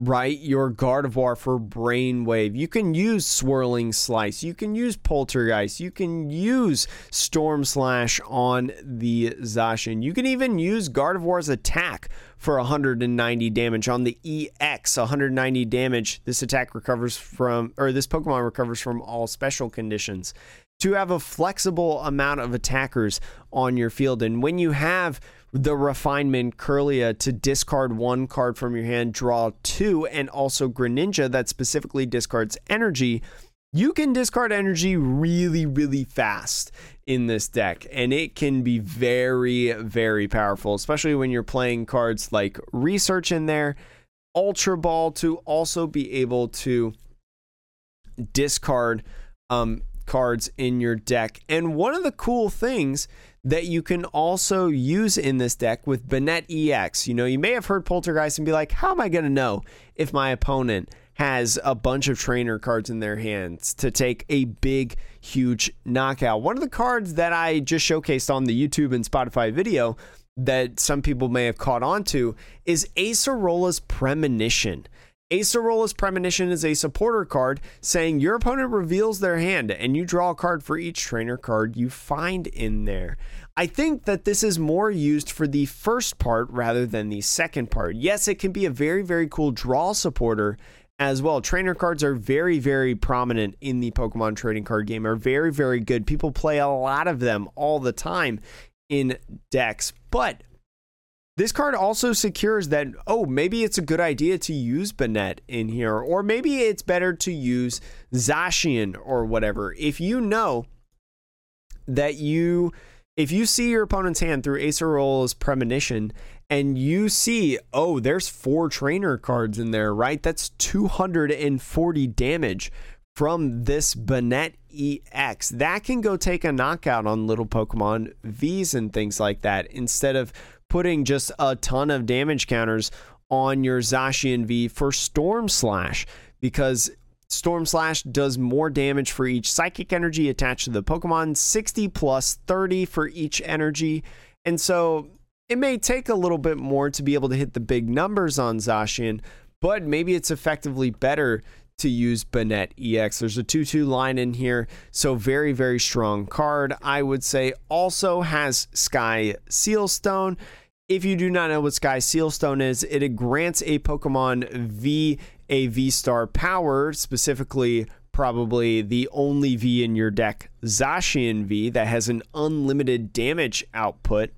right? Your Gardevoir for Brainwave. You can use Swirling Slice. You can use Poltergeist. You can use Storm Slash on the Zacian. You can even use Gardevoir's attack for 190 damage on the EX. 190 damage. This attack recovers from, or this Pokemon recovers from all special conditions. To have a flexible amount of attackers on your field. And when you have the refinement Kirlia to discard one card from your hand, draw two, and also Greninja that specifically discards energy, you can discard energy really, really fast in this deck. And it can be very, very powerful, especially when you're playing cards like Research in there, Ultra Ball to also be able to discard um, cards in your deck. And one of the cool things that you can also use in this deck with Banette EX. You know, you may have heard Poltergeist and be like, how am I going to know if my opponent has a bunch of trainer cards in their hands to take a big, huge knockout? One of the cards that I just showcased on the YouTube and Spotify video that some people may have caught on to is Acerola's Premonition. Acerola's Premonition is a supporter card saying your opponent reveals their hand and you draw a card for each trainer card you find in there. I think that this is more used for the first part rather than the second part. Yes, it can be a very, very cool draw supporter as well. Trainer cards are very, very prominent in the Pokemon trading card game, are very, very good. People play a lot of them all the time in decks. But this card also secures that, oh, maybe it's a good idea to use Banette in here, or maybe it's better to use Zacian or whatever. If you know that you, if you see your opponent's hand through Acerola's Premonition and you see, oh, there's four trainer cards in there, right? That's 240 damage from this Banette EX. That can go take a knockout on little Pokemon Vs and things like that instead of putting just a ton of damage counters on your Zacian V for Storm Slash because Storm Slash does more damage for each psychic energy attached to the Pokemon, 60 plus 30 for each energy. And so it may take a little bit more to be able to hit the big numbers on Zacian, but maybe it's effectively better to use Banette EX. There's a 2 2 line in here, so very, very strong card. I would say also has Sky Sealstone. If you do not know what Sky Sealstone is, it grants a Pokemon V a V star power, specifically probably the only V in your deck, Zacian V, that has an unlimited damage output.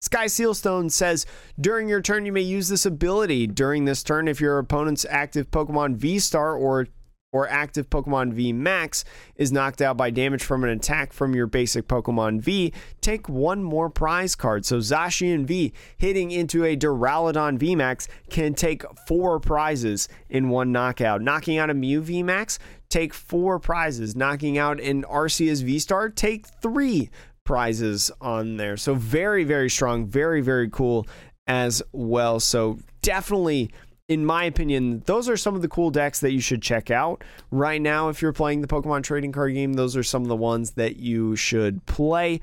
Sky Sealstone says during your turn, you may use this ability. During this turn, if your opponent's active Pokemon V Star or or active Pokemon V Max is knocked out by damage from an attack from your basic Pokemon V, take one more prize card. So Zacian V hitting into a Duraludon V Max can take four prizes in one knockout. Knocking out a Mew V Max, take four prizes. Knocking out an Arceus V Star, take three prizes on there. So very, very strong, very, very cool as well. So definitely in my opinion, those are some of the cool decks that you should check out right now. If you're playing the Pokemon trading card game, those are some of the ones that you should play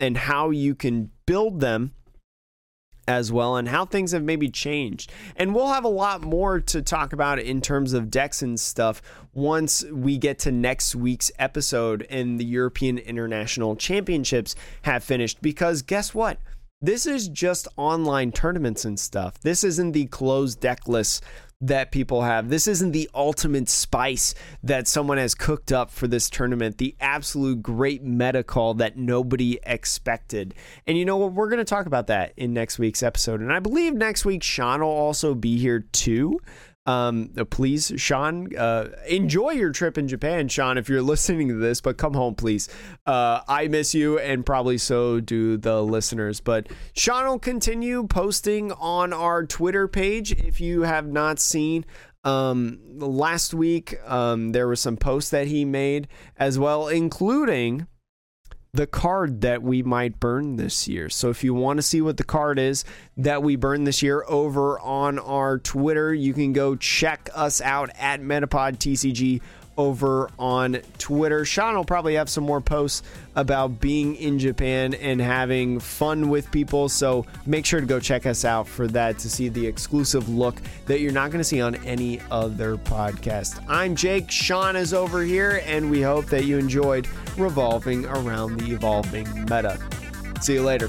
and how you can build them as well and how things have maybe changed. And we'll have a lot more to talk about in terms of decks and stuff once we get to next week's episode and the European International Championships have finished. Because guess what? This is just online tournaments and stuff. This isn't the closed deck list that people have. This isn't the ultimate spice that someone has cooked up for this tournament, the absolute great meta call that nobody expected. And you know what? We're going to talk about that in next week's episode. And I believe next week Sean will also be here too. Um, uh, please, Sean, uh, enjoy your trip in Japan, Sean, if you're <laughs> listening to this, but come home, please. Uh, I miss you, and probably so do the listeners. But Sean will continue posting on our Twitter page if you have not seen. Um, last week, um, there were some posts that he made as well, including the card that we might burn this year. So if you want to see what the card is that we burn this year over on our Twitter, you can go check us out at Metapod TCG over on Twitter. Sean will probably have some more posts about being in Japan and having fun with people. So make sure to go check us out for that to see the exclusive look that you're not going to see on any other podcast. I'm Jake. Sean is over here, and we hope that you enjoyed revolving around the evolving meta. See you later.